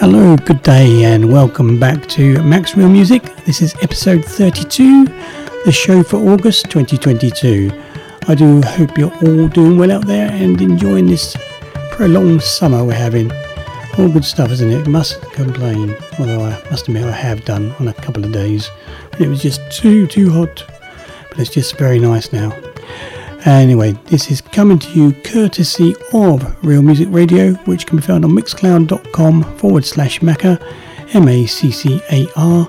Hello, good day, and welcome back to Mac's Real Music. This is episode 32, the show for August 2022. I do hope you're all doing well out there and enjoying this prolonged summer we're having. All good stuff, isn't it? Must complain. Although I must admit I have done on a couple of days. But it was just too, too hot. But it's just very nice now. Anyway, this is coming to you courtesy of Real Music Radio, which can be found on mixcloud.com forward slash Macca, M A C C A R,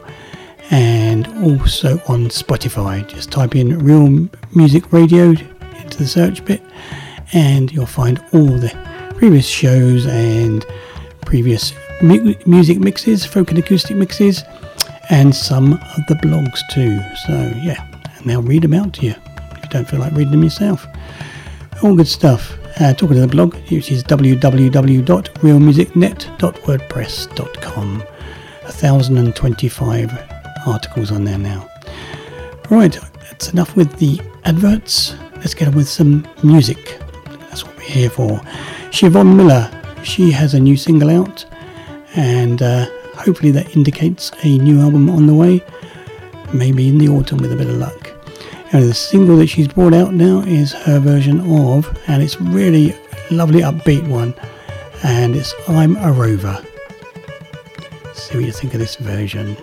and also on Spotify. Just type in Real Music Radio into the search bit, and you'll find all the previous shows and previous mi- music mixes, folk and acoustic mixes, and some of the blogs too. So, yeah, and they'll read them out to you don't feel like reading them yourself. All good stuff. Uh, talking to the blog, which is www.realmusicnet.wordpress.com. 1,025 articles on there now. Right, that's enough with the adverts. Let's get on with some music. That's what we're here for. Siobhan Miller, she has a new single out, and uh, hopefully that indicates a new album on the way. Maybe in the autumn with a bit of luck. And the single that she's brought out now is her version of, and it's really lovely upbeat one, and it's I'm a Rover. See what you think of this version.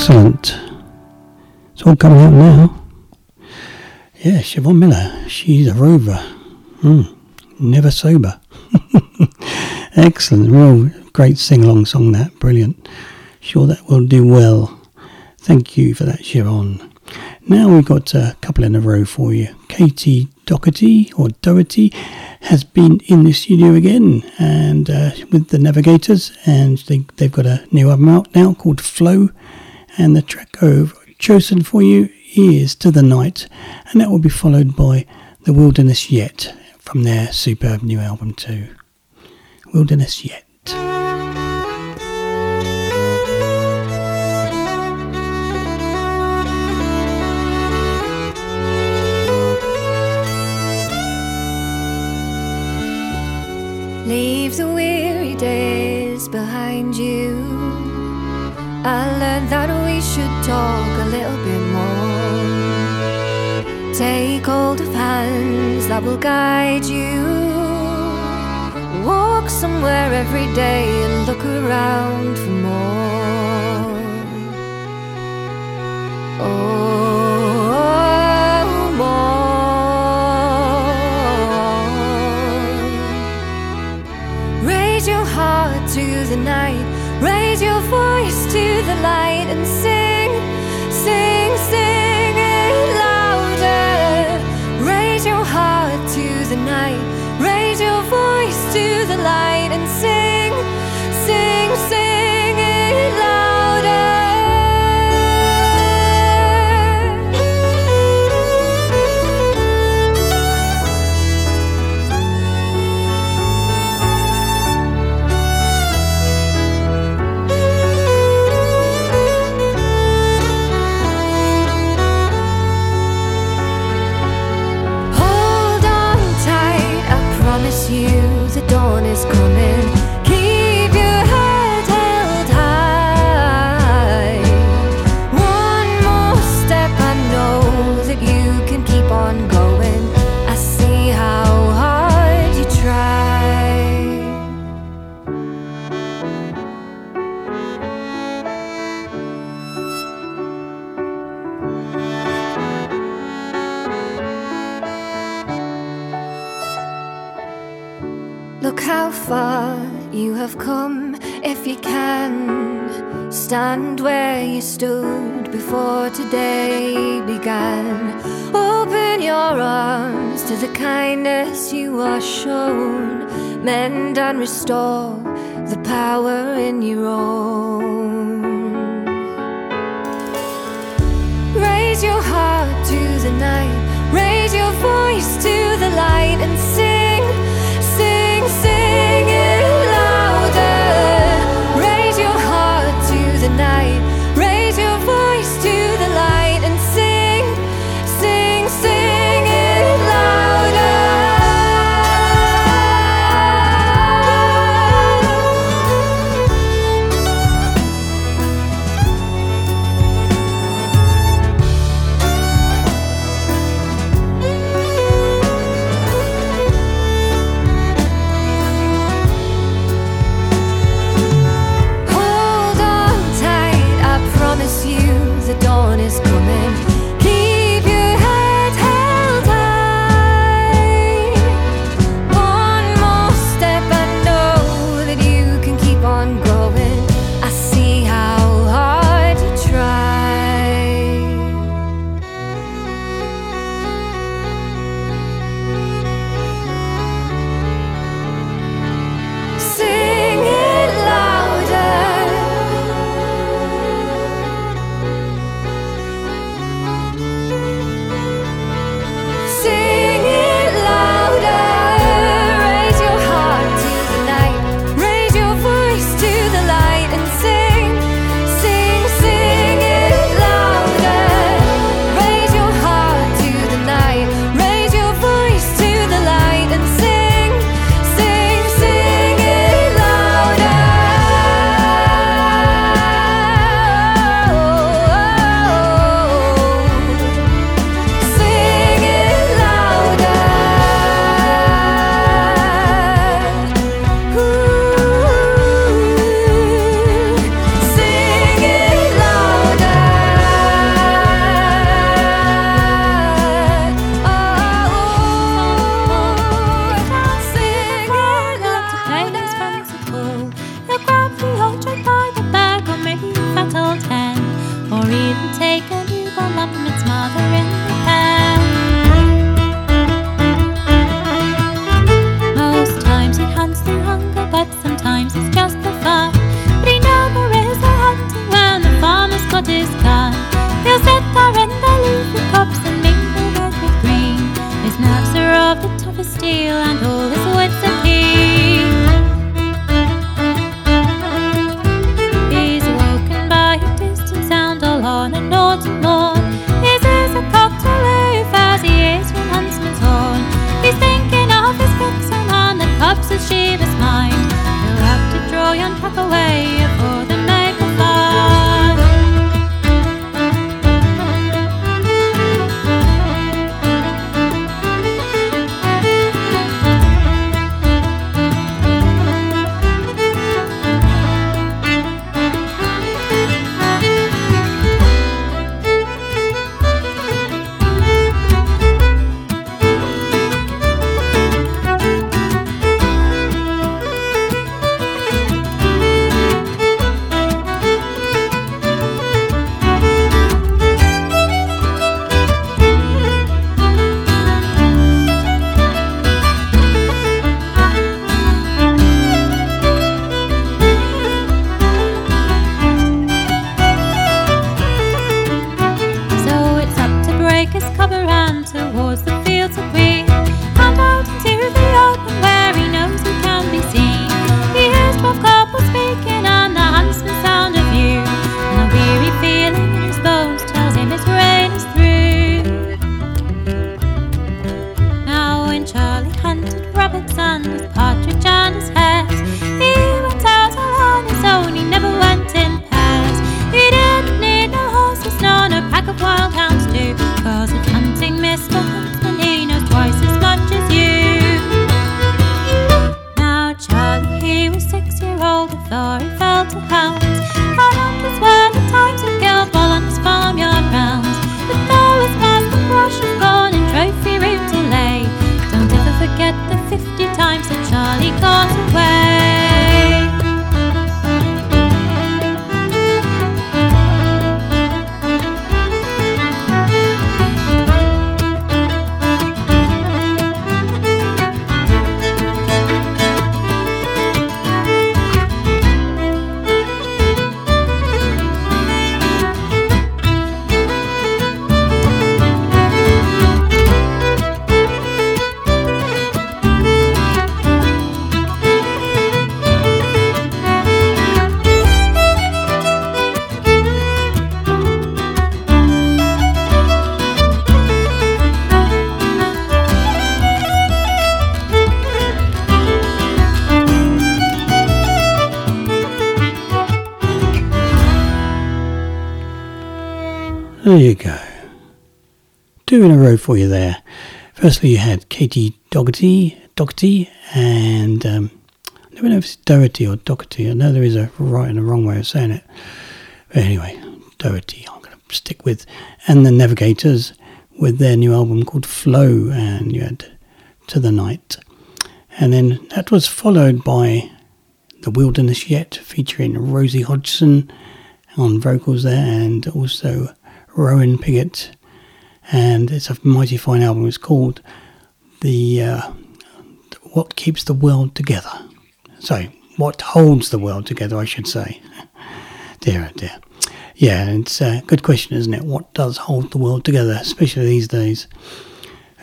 Excellent. It's all coming out now. Yeah, Siobhan Miller. She's a rover. Never sober. Excellent. Real great sing along song that. Brilliant. Sure that will do well. Thank you for that, Sharon. Now we've got a couple in a row for you. Katie Doherty or Doherty has been in the studio again and uh, with the Navigators, and they, they've got a new album out now called Flow. And the track I've chosen for you is To the Night, and that will be followed by The Wilderness Yet from their superb new album, too. Wilderness Yet. I learned that we should talk a little bit more. Take hold of hands that will guide you. Walk somewhere every day and look around for more. Oh, more. Raise your heart to the night, Mend and restore the power in your own. Of the toughest steel, and all his wits are year Two in a row for you there. Firstly, you had Katie Dougherty, Dougherty and um, I never know if it's Doherty or Dougherty. I know there is a right and a wrong way of saying it. But anyway, Doherty, I'm going to stick with. And the Navigators with their new album called Flow, and you had To the Night. And then that was followed by The Wilderness Yet, featuring Rosie Hodgson on vocals there, and also Rowan Piggott. And it's a mighty fine album. It's called the uh, What Keeps the World Together. Sorry, What Holds the World Together, I should say. dear, oh dear. Yeah, it's a good question, isn't it? What does hold the world together, especially these days?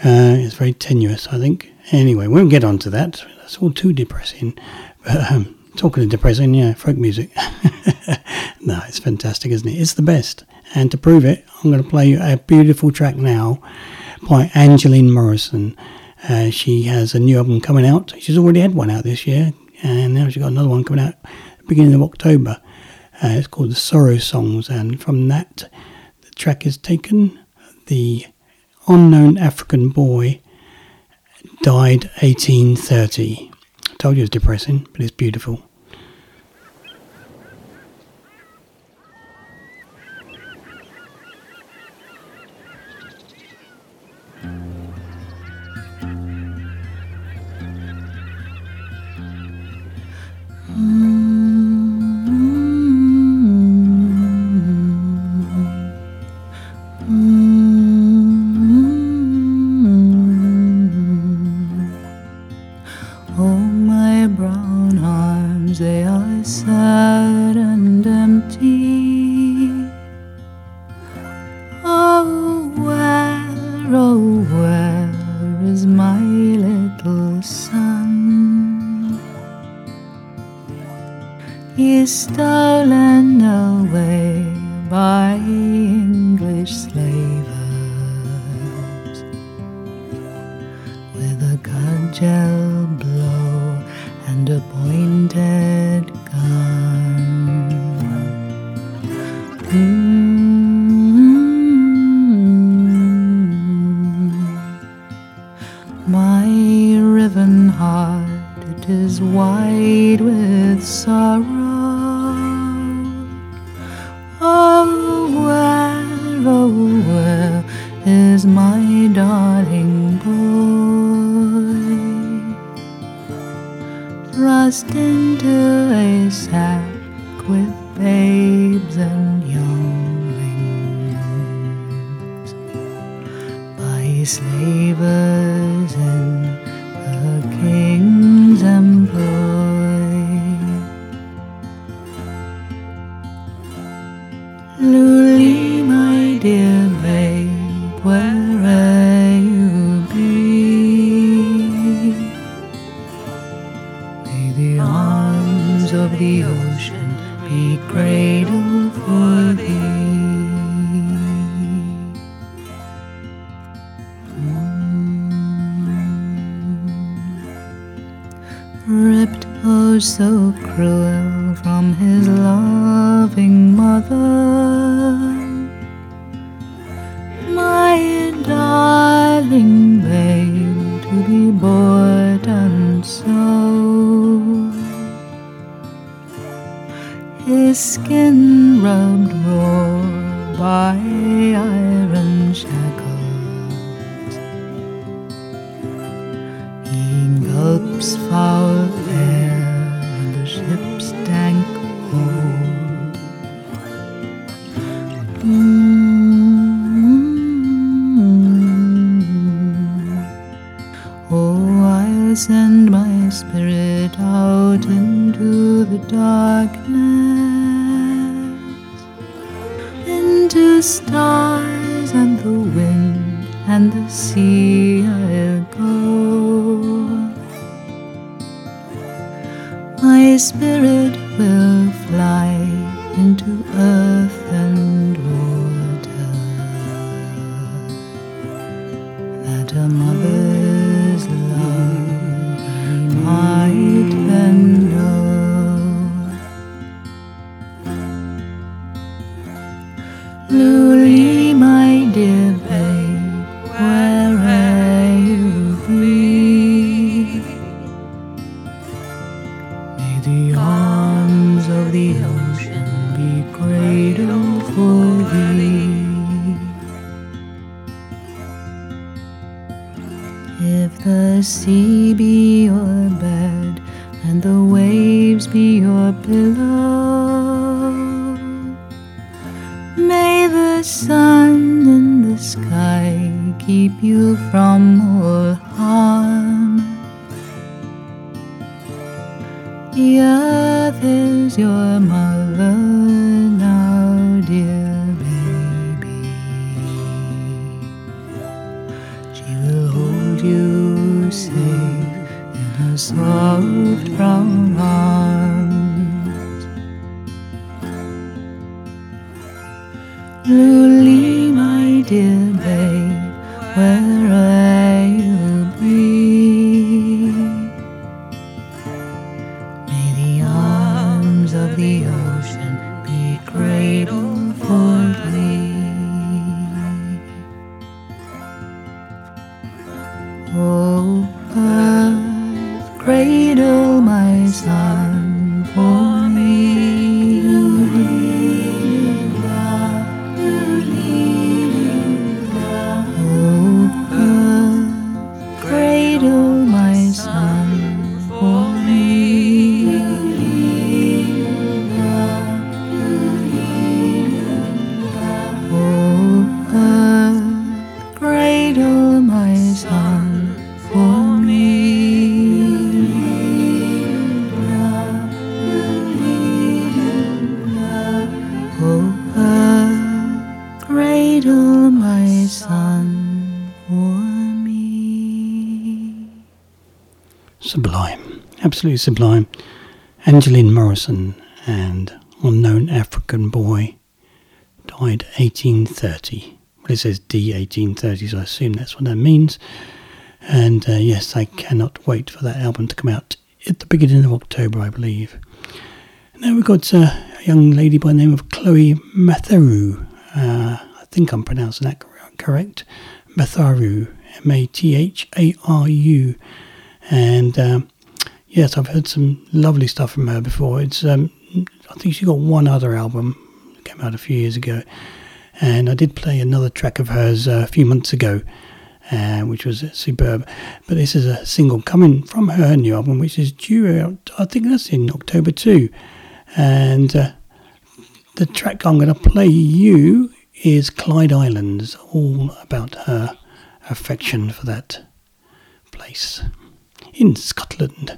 Uh, it's very tenuous, I think. Anyway, we won't get on to that. That's all too depressing. But um, talking of depressing, yeah, folk music. no, it's fantastic, isn't it? It's the best. And to prove it, I'm going to play you a beautiful track now by Angeline Morrison. Uh, she has a new album coming out. She's already had one out this year, and now she's got another one coming out beginning of October. Uh, it's called The Sorrow Songs, and from that, the track is taken. The unknown African boy died 1830. I told you it's depressing, but it's beautiful. send my spirit out into the darkness, into stars and the wind and the sea I'll go. My spirit will fly. Lulie, my dear babe, where absolutely sublime. Angeline Morrison and unknown African boy died 1830. Well, it says D 1830, so I assume that's what that means. And uh, yes, I cannot wait for that album to come out at the beginning of October, I believe. Now we've got uh, a young lady by the name of Chloe Matharu. Uh, I think I'm pronouncing that correct. Matharu, M A T H A R U. And um, yes, I've heard some lovely stuff from her before. It's um, I think she got one other album came out a few years ago, and I did play another track of hers uh, a few months ago, uh, which was superb. But this is a single coming from her new album, which is due out. I think that's in October too, and uh, the track I'm going to play you is Clyde Islands, all about her affection for that place in Scotland.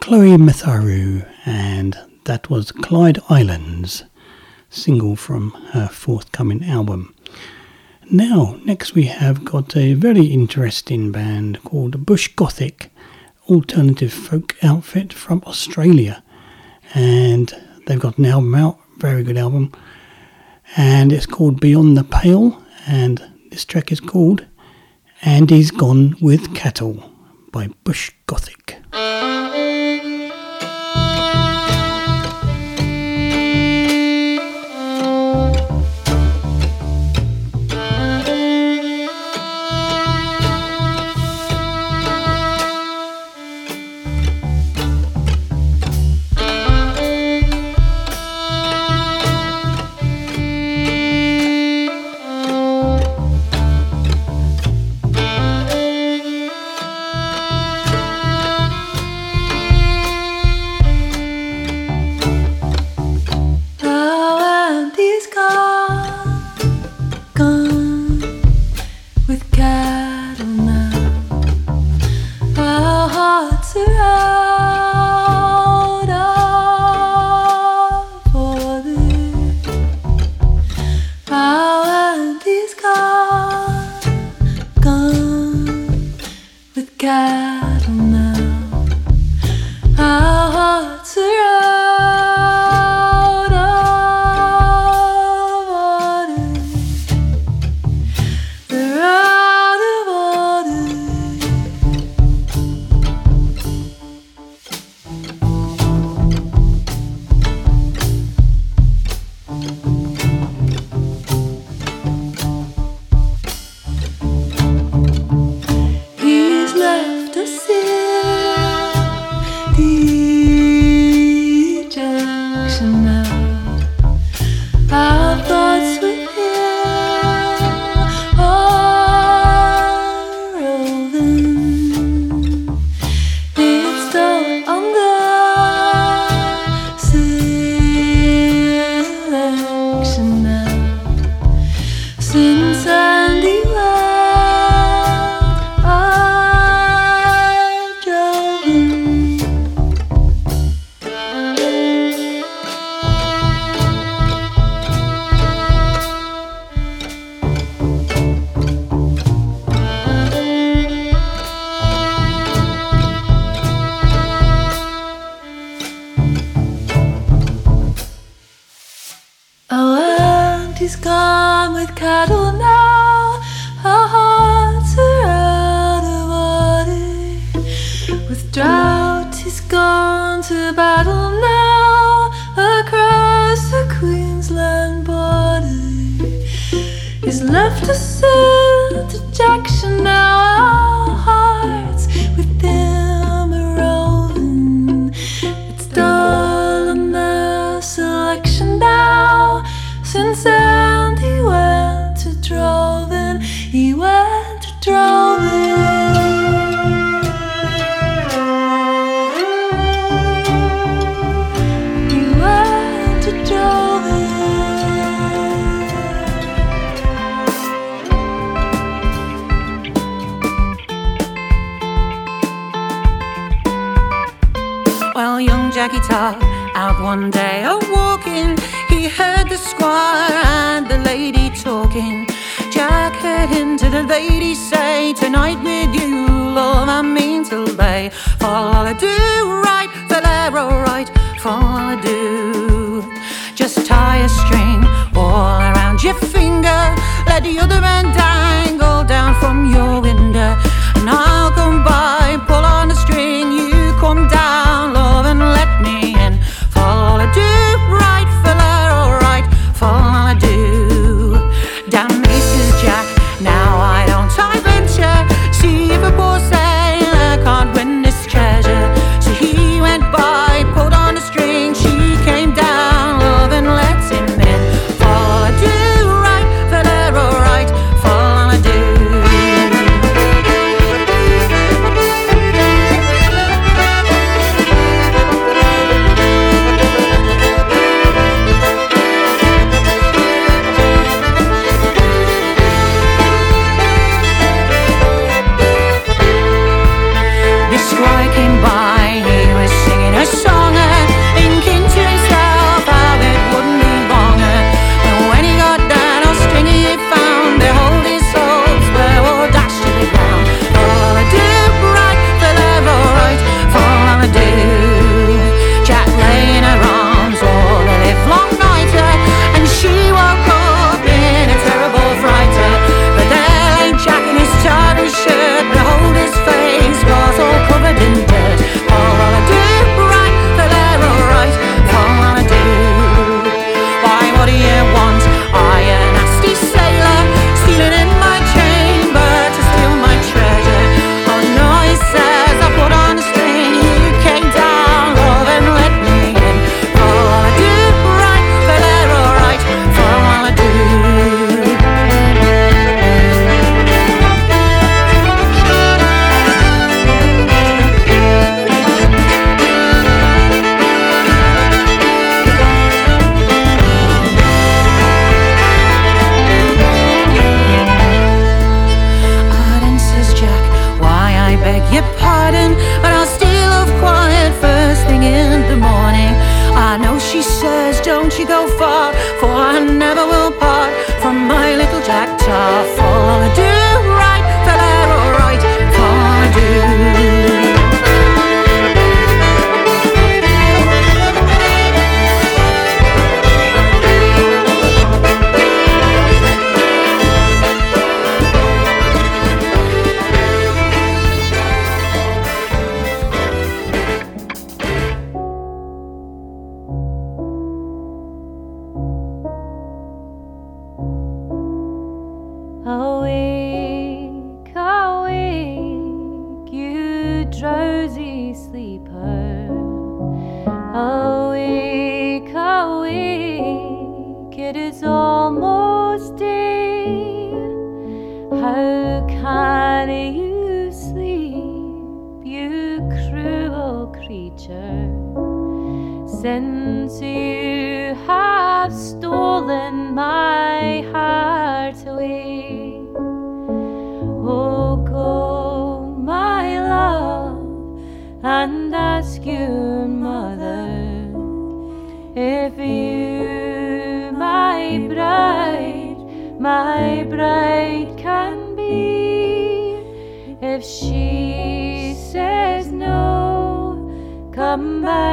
Chloe Matharu, and that was Clyde Islands, single from her forthcoming album. Now, next we have got a very interesting band called Bush Gothic, alternative folk outfit from Australia, and they've got an album out, very good album, and it's called Beyond the Pale, and this track is called Andy's Gone with Cattle by Bush Gothic. guitar. Out one day, a walking, he heard the squire and the lady talking. Jack heard him to the lady say, Tonight with you, love, I mean to lay. Follow do right, follow right, follow do. Just tie a string all around your finger, let the other end dangle down from your window. And I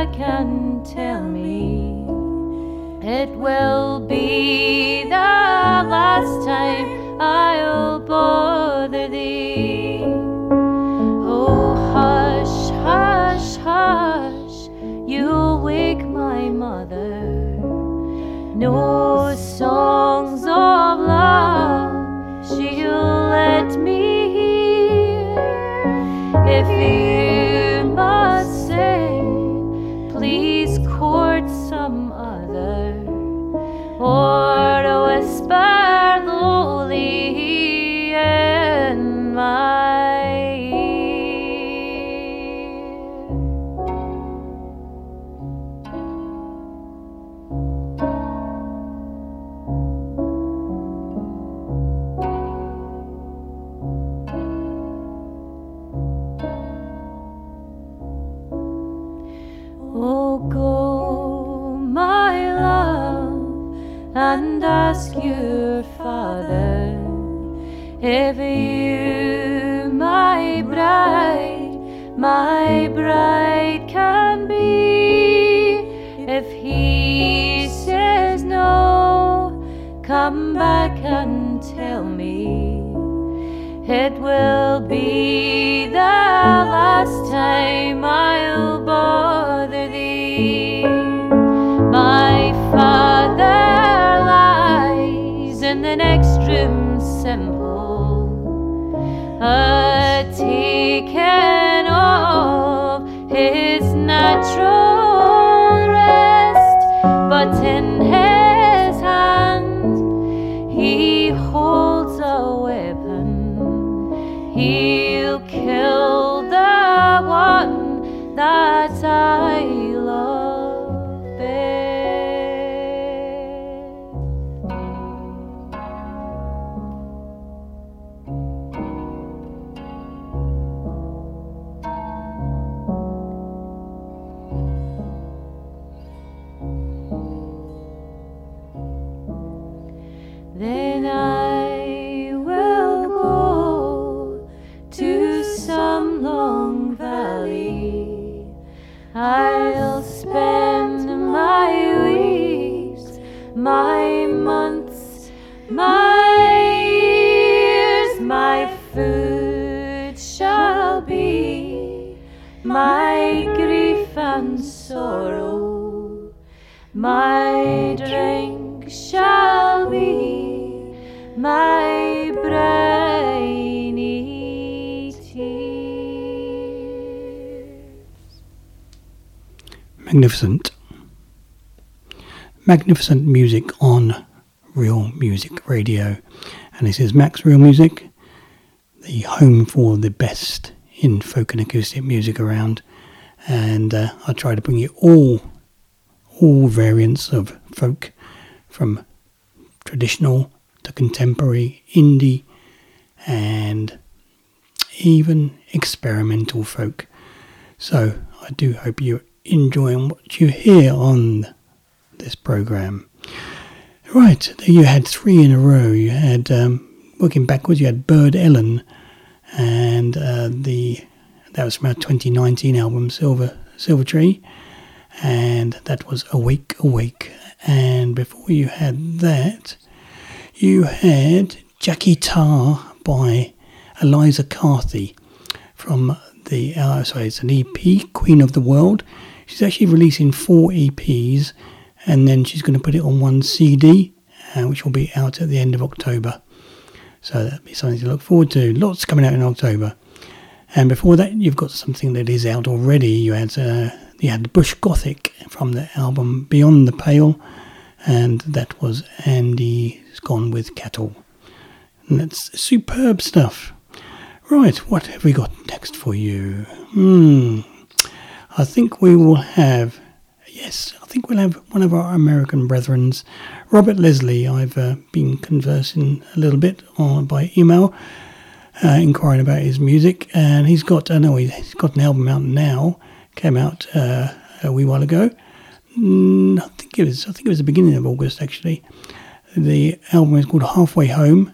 back tell me. It will be and ask your father if you, my bride, my bride can be. If he says no, come back and tell me. It will be the last time I'll bother lies extreme simple, a Magnificent. Magnificent music on Real Music Radio. And this is Mac's Real Music, the home for the best in folk and acoustic music around. And uh, I try to bring you all, all variants of folk from traditional to contemporary, indie, and even experimental folk. So I do hope you're enjoying what you hear on this program. Right, you had three in a row. You had, um, working backwards, you had Bird Ellen, and uh, the that was from our 2019 album Silver Silver Tree, and that was Awake Awake. And before you had that, you had Jackie Tar by Eliza Carthy from the uh, sorry, it's an EP, Queen of the World. She's actually releasing four EPs, and then she's going to put it on one CD, uh, which will be out at the end of October. So that'll be something to look forward to. Lots coming out in October. And before that, you've got something that is out already. You had uh, you had Bush Gothic from the album Beyond the Pale, and that was Andy's Gone with Cattle. And that's superb stuff. Right, what have we got next for you? Hmm, I think we will have, yes, I think we'll have one of our American brethrens, Robert Leslie. I've uh, been conversing a little bit on, by email, uh, inquiring about his music, and he's got, I know he's got an album out now, came out uh, a wee while ago. Mm, I think it was, I think it was the beginning of August actually. The album is called Halfway Home,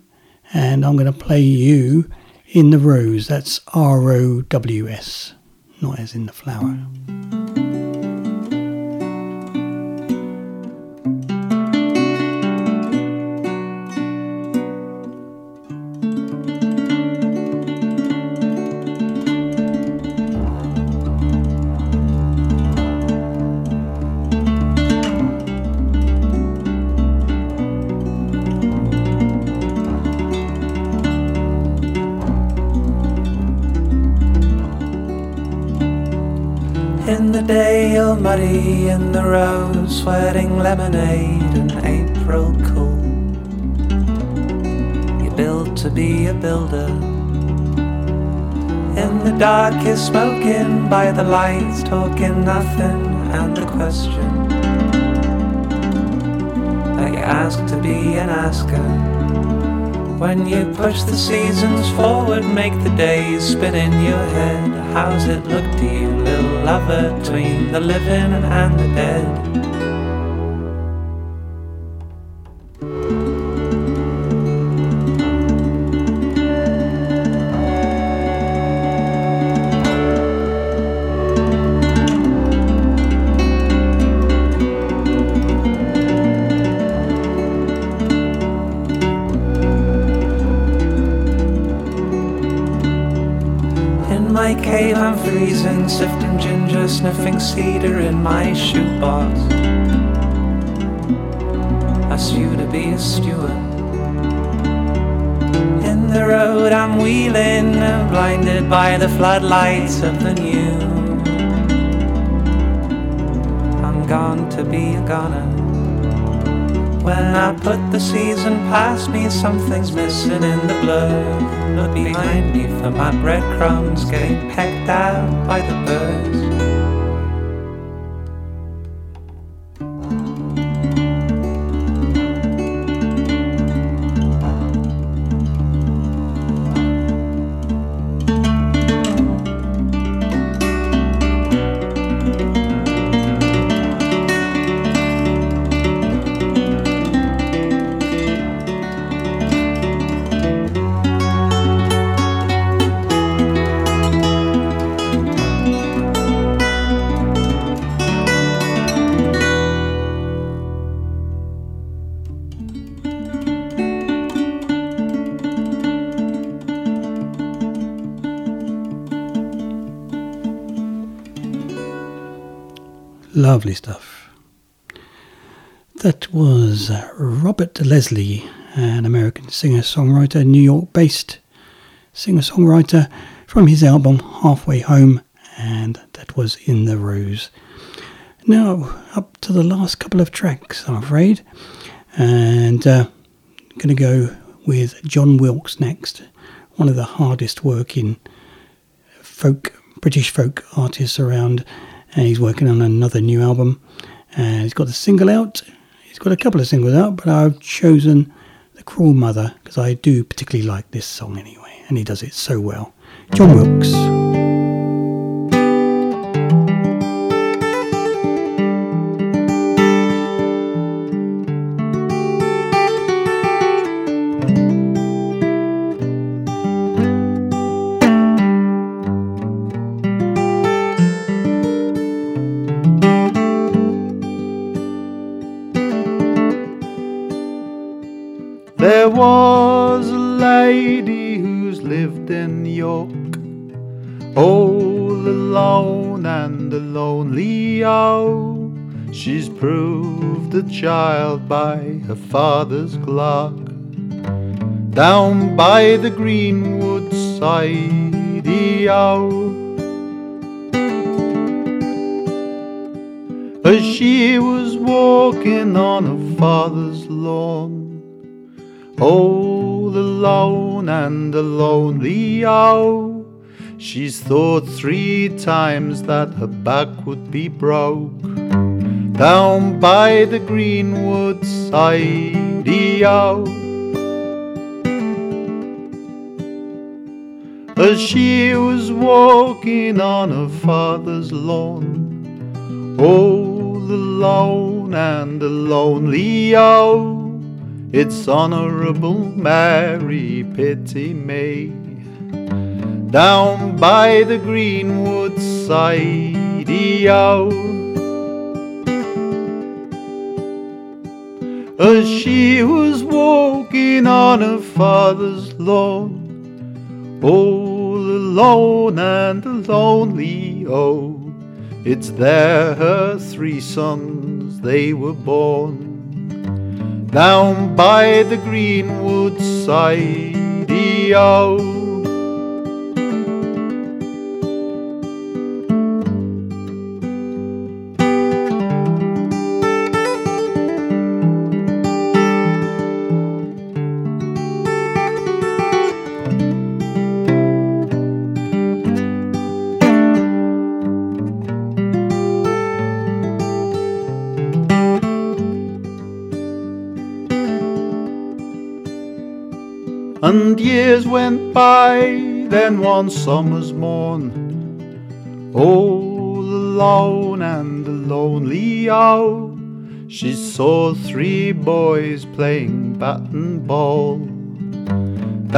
and I'm going to play you in the rows. That's R O W S, not as in the flower. Sweating lemonade in April cool. You built to be a builder. In the dark, you're smoking by the lights, talking nothing, and the question that you ask to be an asker. When you push the seasons forward, make the days spin in your head. How's it look to you, little lover, between the living and the dead? Sifting ginger, sniffing cedar in my shoebox. Ask you to be a steward. In the road I'm wheeling, blinded by the floodlights of the new. I'm gone to be a goner. When I put the season past me, something's missing in the blur. Look behind me for my breadcrumbs getting pecked out by the birds. Lovely stuff. That was uh, Robert Leslie, an American singer songwriter, New York based singer songwriter, from his album Halfway Home, and that was In the Rows. Now, up to the last couple of tracks, I'm afraid, and uh, going to go with Jon Wilks next, one of the hardest working folk British folk artists around and he's working on another new album. And he's got a single out. He's got a couple of singles out, but I've chosen The Cruel Mother because I do particularly like this song anyway, and he does it so well. Jon Wilks. Child by her father's clock. Down by the greenwood side, the owl. As she was walking on her father's lawn. Oh, the lone and the lonely owl. She's thought three times that her back would be broke. Down by the greenwood side. As she was walking on her father's lawn. Oh, the lone and lonely owl. It's Honourable Mary Pity May. Down by the greenwood side, owl. As she was walking on her father's lawn. Oh, All alone and lonely, oh, it's there her three sons they were born. Down by the greenwood side, oh. Then one summer's morn. Oh, the lone and lonely owl. She saw three boys playing bat and ball.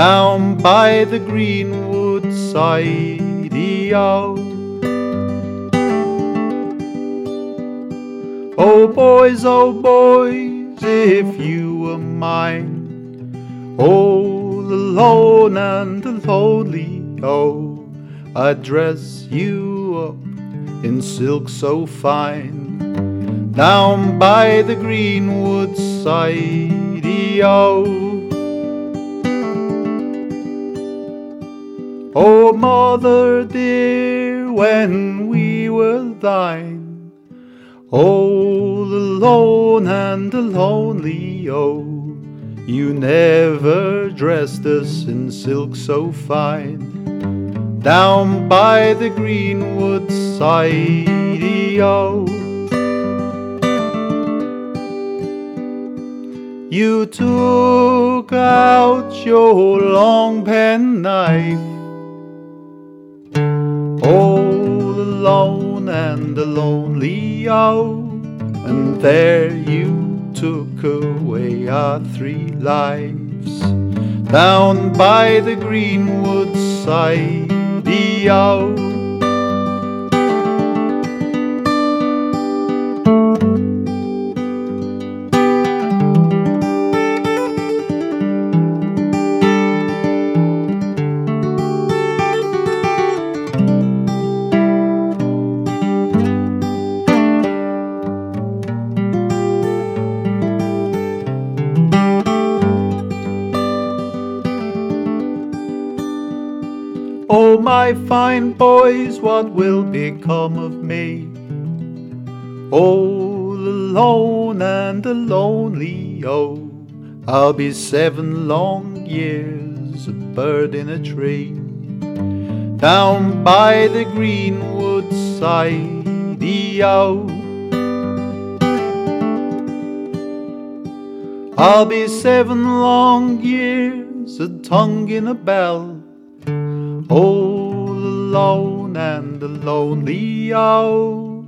Down by the greenwood side, owl. Oh, boys, oh, boys, if you were mine. Oh, the lone and lonely, oh, I'd dress you up in silk so fine, down by the greenwood side, oh. Oh, mother dear, when we were thine, oh, alone and lonely, oh. You never dressed us in silk so fine. Down by the greenwood side. You took out your long penknife. all alone and lonely, oh, and there you took away our three lives down by the greenwood side. Oh. my boys, what will become of me? Oh, the lone and the lonely, oh, I'll be seven long years a bird in a tree. Down by the greenwood side, oh. I'll be seven long years a tongue in a bell. Oh, alone and the lonely owl.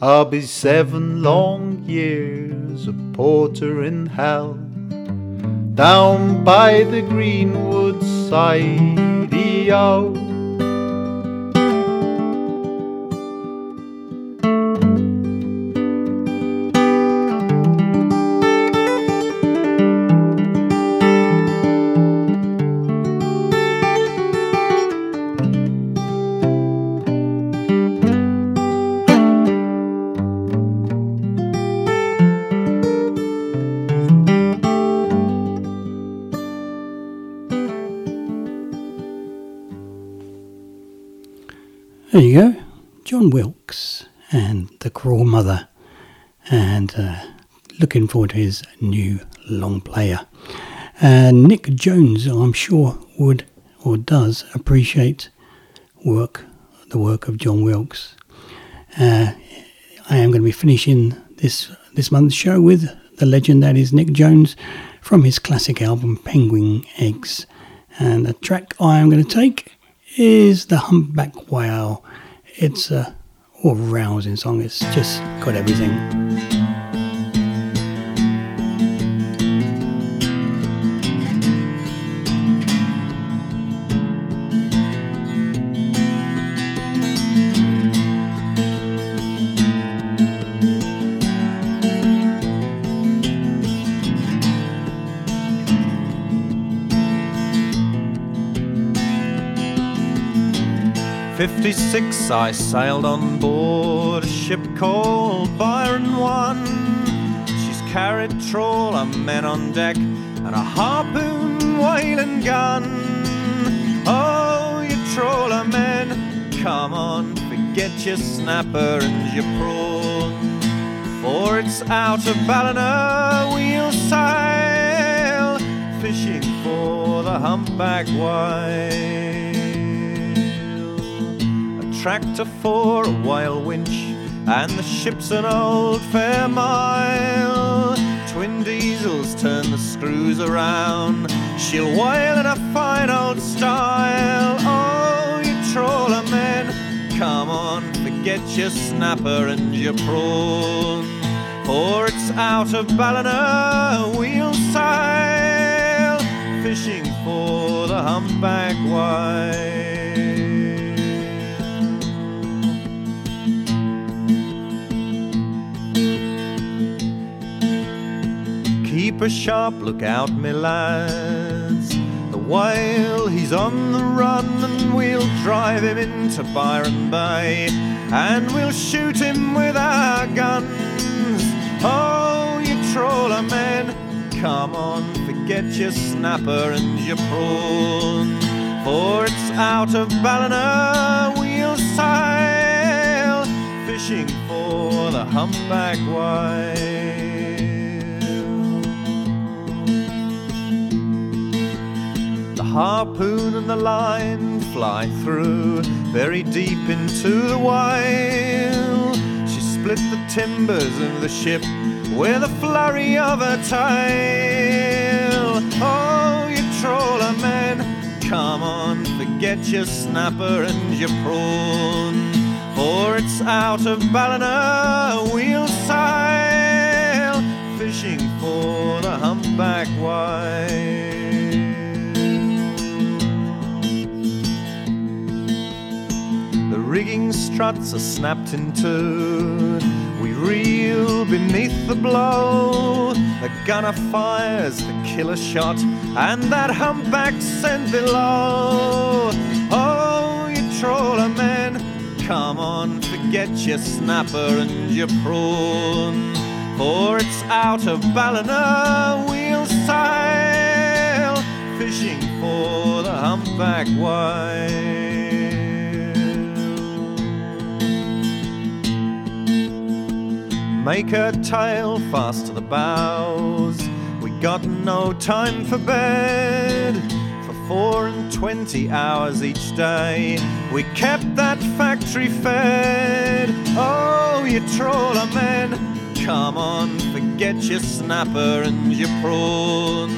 I'll be seven long years a porter in hell. Down by the greenwood side, the owl. There you go, Jon Wilks and the Cruel Mother, and uh, looking forward to his new long player. Uh, Nic Jones, I'm sure, would or does appreciate work, the work of Jon Wilks. Uh, I am going to be finishing this this month's show with the legend that is Nic Jones from his classic album Penguin Eggs. And the track I am going to take is The Humpback Whale. It's a all rousing song, it's just got everything. 56 I sailed on board a ship called Byron One. She's carried trawler men on deck and a harpoon whaling gun. Oh, you trawler men, come on, forget your snapper and your prawn. For it's out of Ballina we'll sail, fishing for the humpback whale tractor for a whale winch, and the ship's an old fair mile. Twin diesels turn the screws around, she'll whale in a fine old style. Oh, you trawler men, come on, forget your snapper and your prawn. For it's out of Ballina we'll sail, fishing for the humpback whale. Keep a sharp lookout, me lads. The whale, he's on the run, and we'll drive him into Byron Bay, and we'll shoot him with our guns. Oh, you trawler men, come on, forget your snapper and your prawn, for it's out of Ballina we'll sail, fishing for the humpback whale. Harpoon and the line fly through very deep into the whale. She split the timbers of the ship with a flurry of her tail. Oh, you trawler men, come on, forget your snapper and your prawn. For it's out of Ballina we'll sail, fishing for the humpback whale. Rigging struts are snapped in two. We reel beneath the blow. The gunner fires the killer shot, and that humpback sent below. Oh, you trawler men, come on, forget your snapper and your prawn. For it's out of Ballina we'll sail, fishing for the humpback whale. Make her tail fast to the bows. We got no time for bed. For four and twenty hours each day, we kept that factory fed. Oh, you trawler men, come on, forget your snapper and your prawn.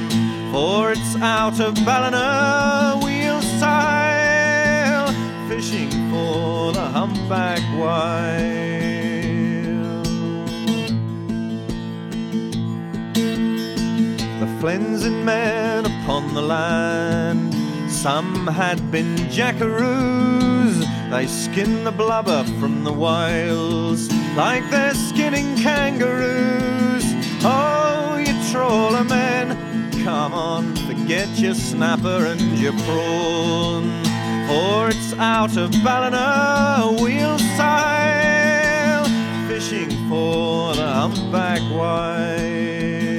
For it's out of Ballina we'll sail, fishing for the humpback whale. Cleansing men upon the land. Some had been jackaroos, they skinned the blubber from the whales like they're skinning kangaroos. Oh, you trawler men, come on, forget your snapper and your prawn. For it's out of Ballina we'll sail, fishing for the humpback whale.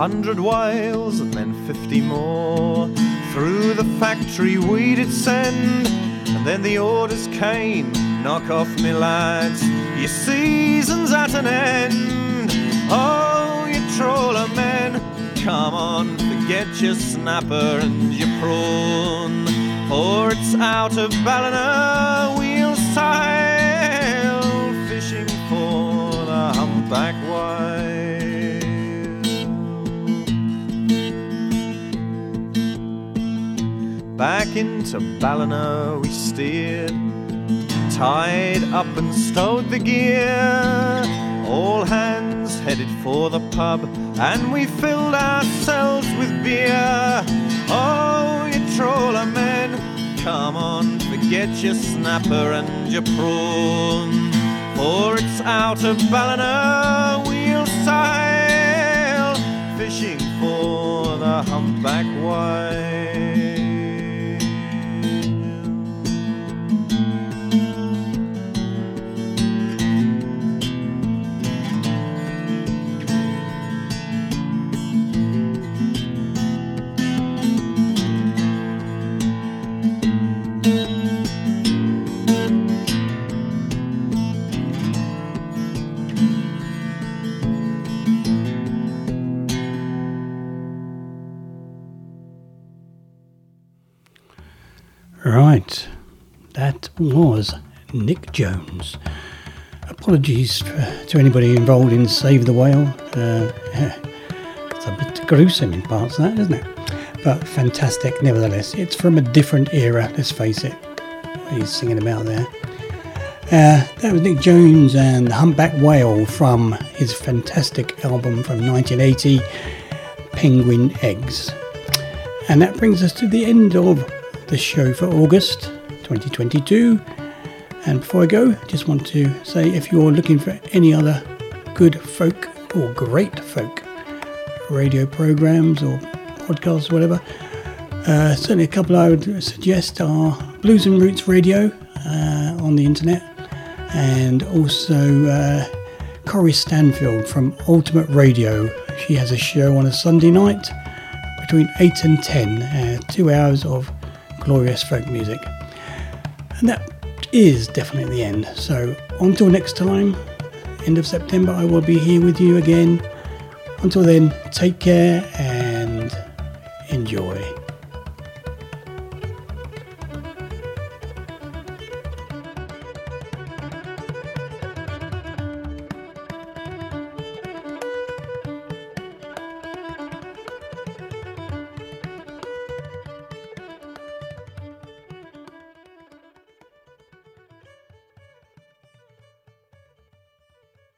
Hundred whales and then fifty more. Through the factory we did send, And then the orders came, knock off me lads, your season's at an end. Oh, you trawler men, come on, forget your snapper and your prawn. For it's out of Ballina, we'll sail fishing for the humpback whale. Back into Ballina we steered, tied up and stowed the gear. All hands headed for the pub, and we filled ourselves with beer. Oh, you trawler men, come on, forget your snapper and your prawn. For it's out of Ballina we'll sail, fishing for the humpback whale. Was Nic Jones. Apologies to anybody involved in Save the Whale. Uh, it's a bit gruesome in parts, that isn't it? But fantastic nevertheless. It's from a different era, let's face it. He's singing about there. Uh, that was Nic Jones and Humpback Whale from his fantastic album from 1980, Penguin Eggs. And that brings us to the end of the show for August 2022. And before I go, I just want to say if you're looking for any other good folk or great folk radio programs or podcasts, or whatever, uh, certainly a couple I would suggest are Blues and Roots Radio uh, on the internet, and also uh, Corrie Stanfield from Ultimate Radio. She has a show on a Sunday night between 8 and 10, uh, two hours of glorious folk music. And that is definitely the end. So until next time, end of September, I will be here with you again. Until then, take care and enjoy.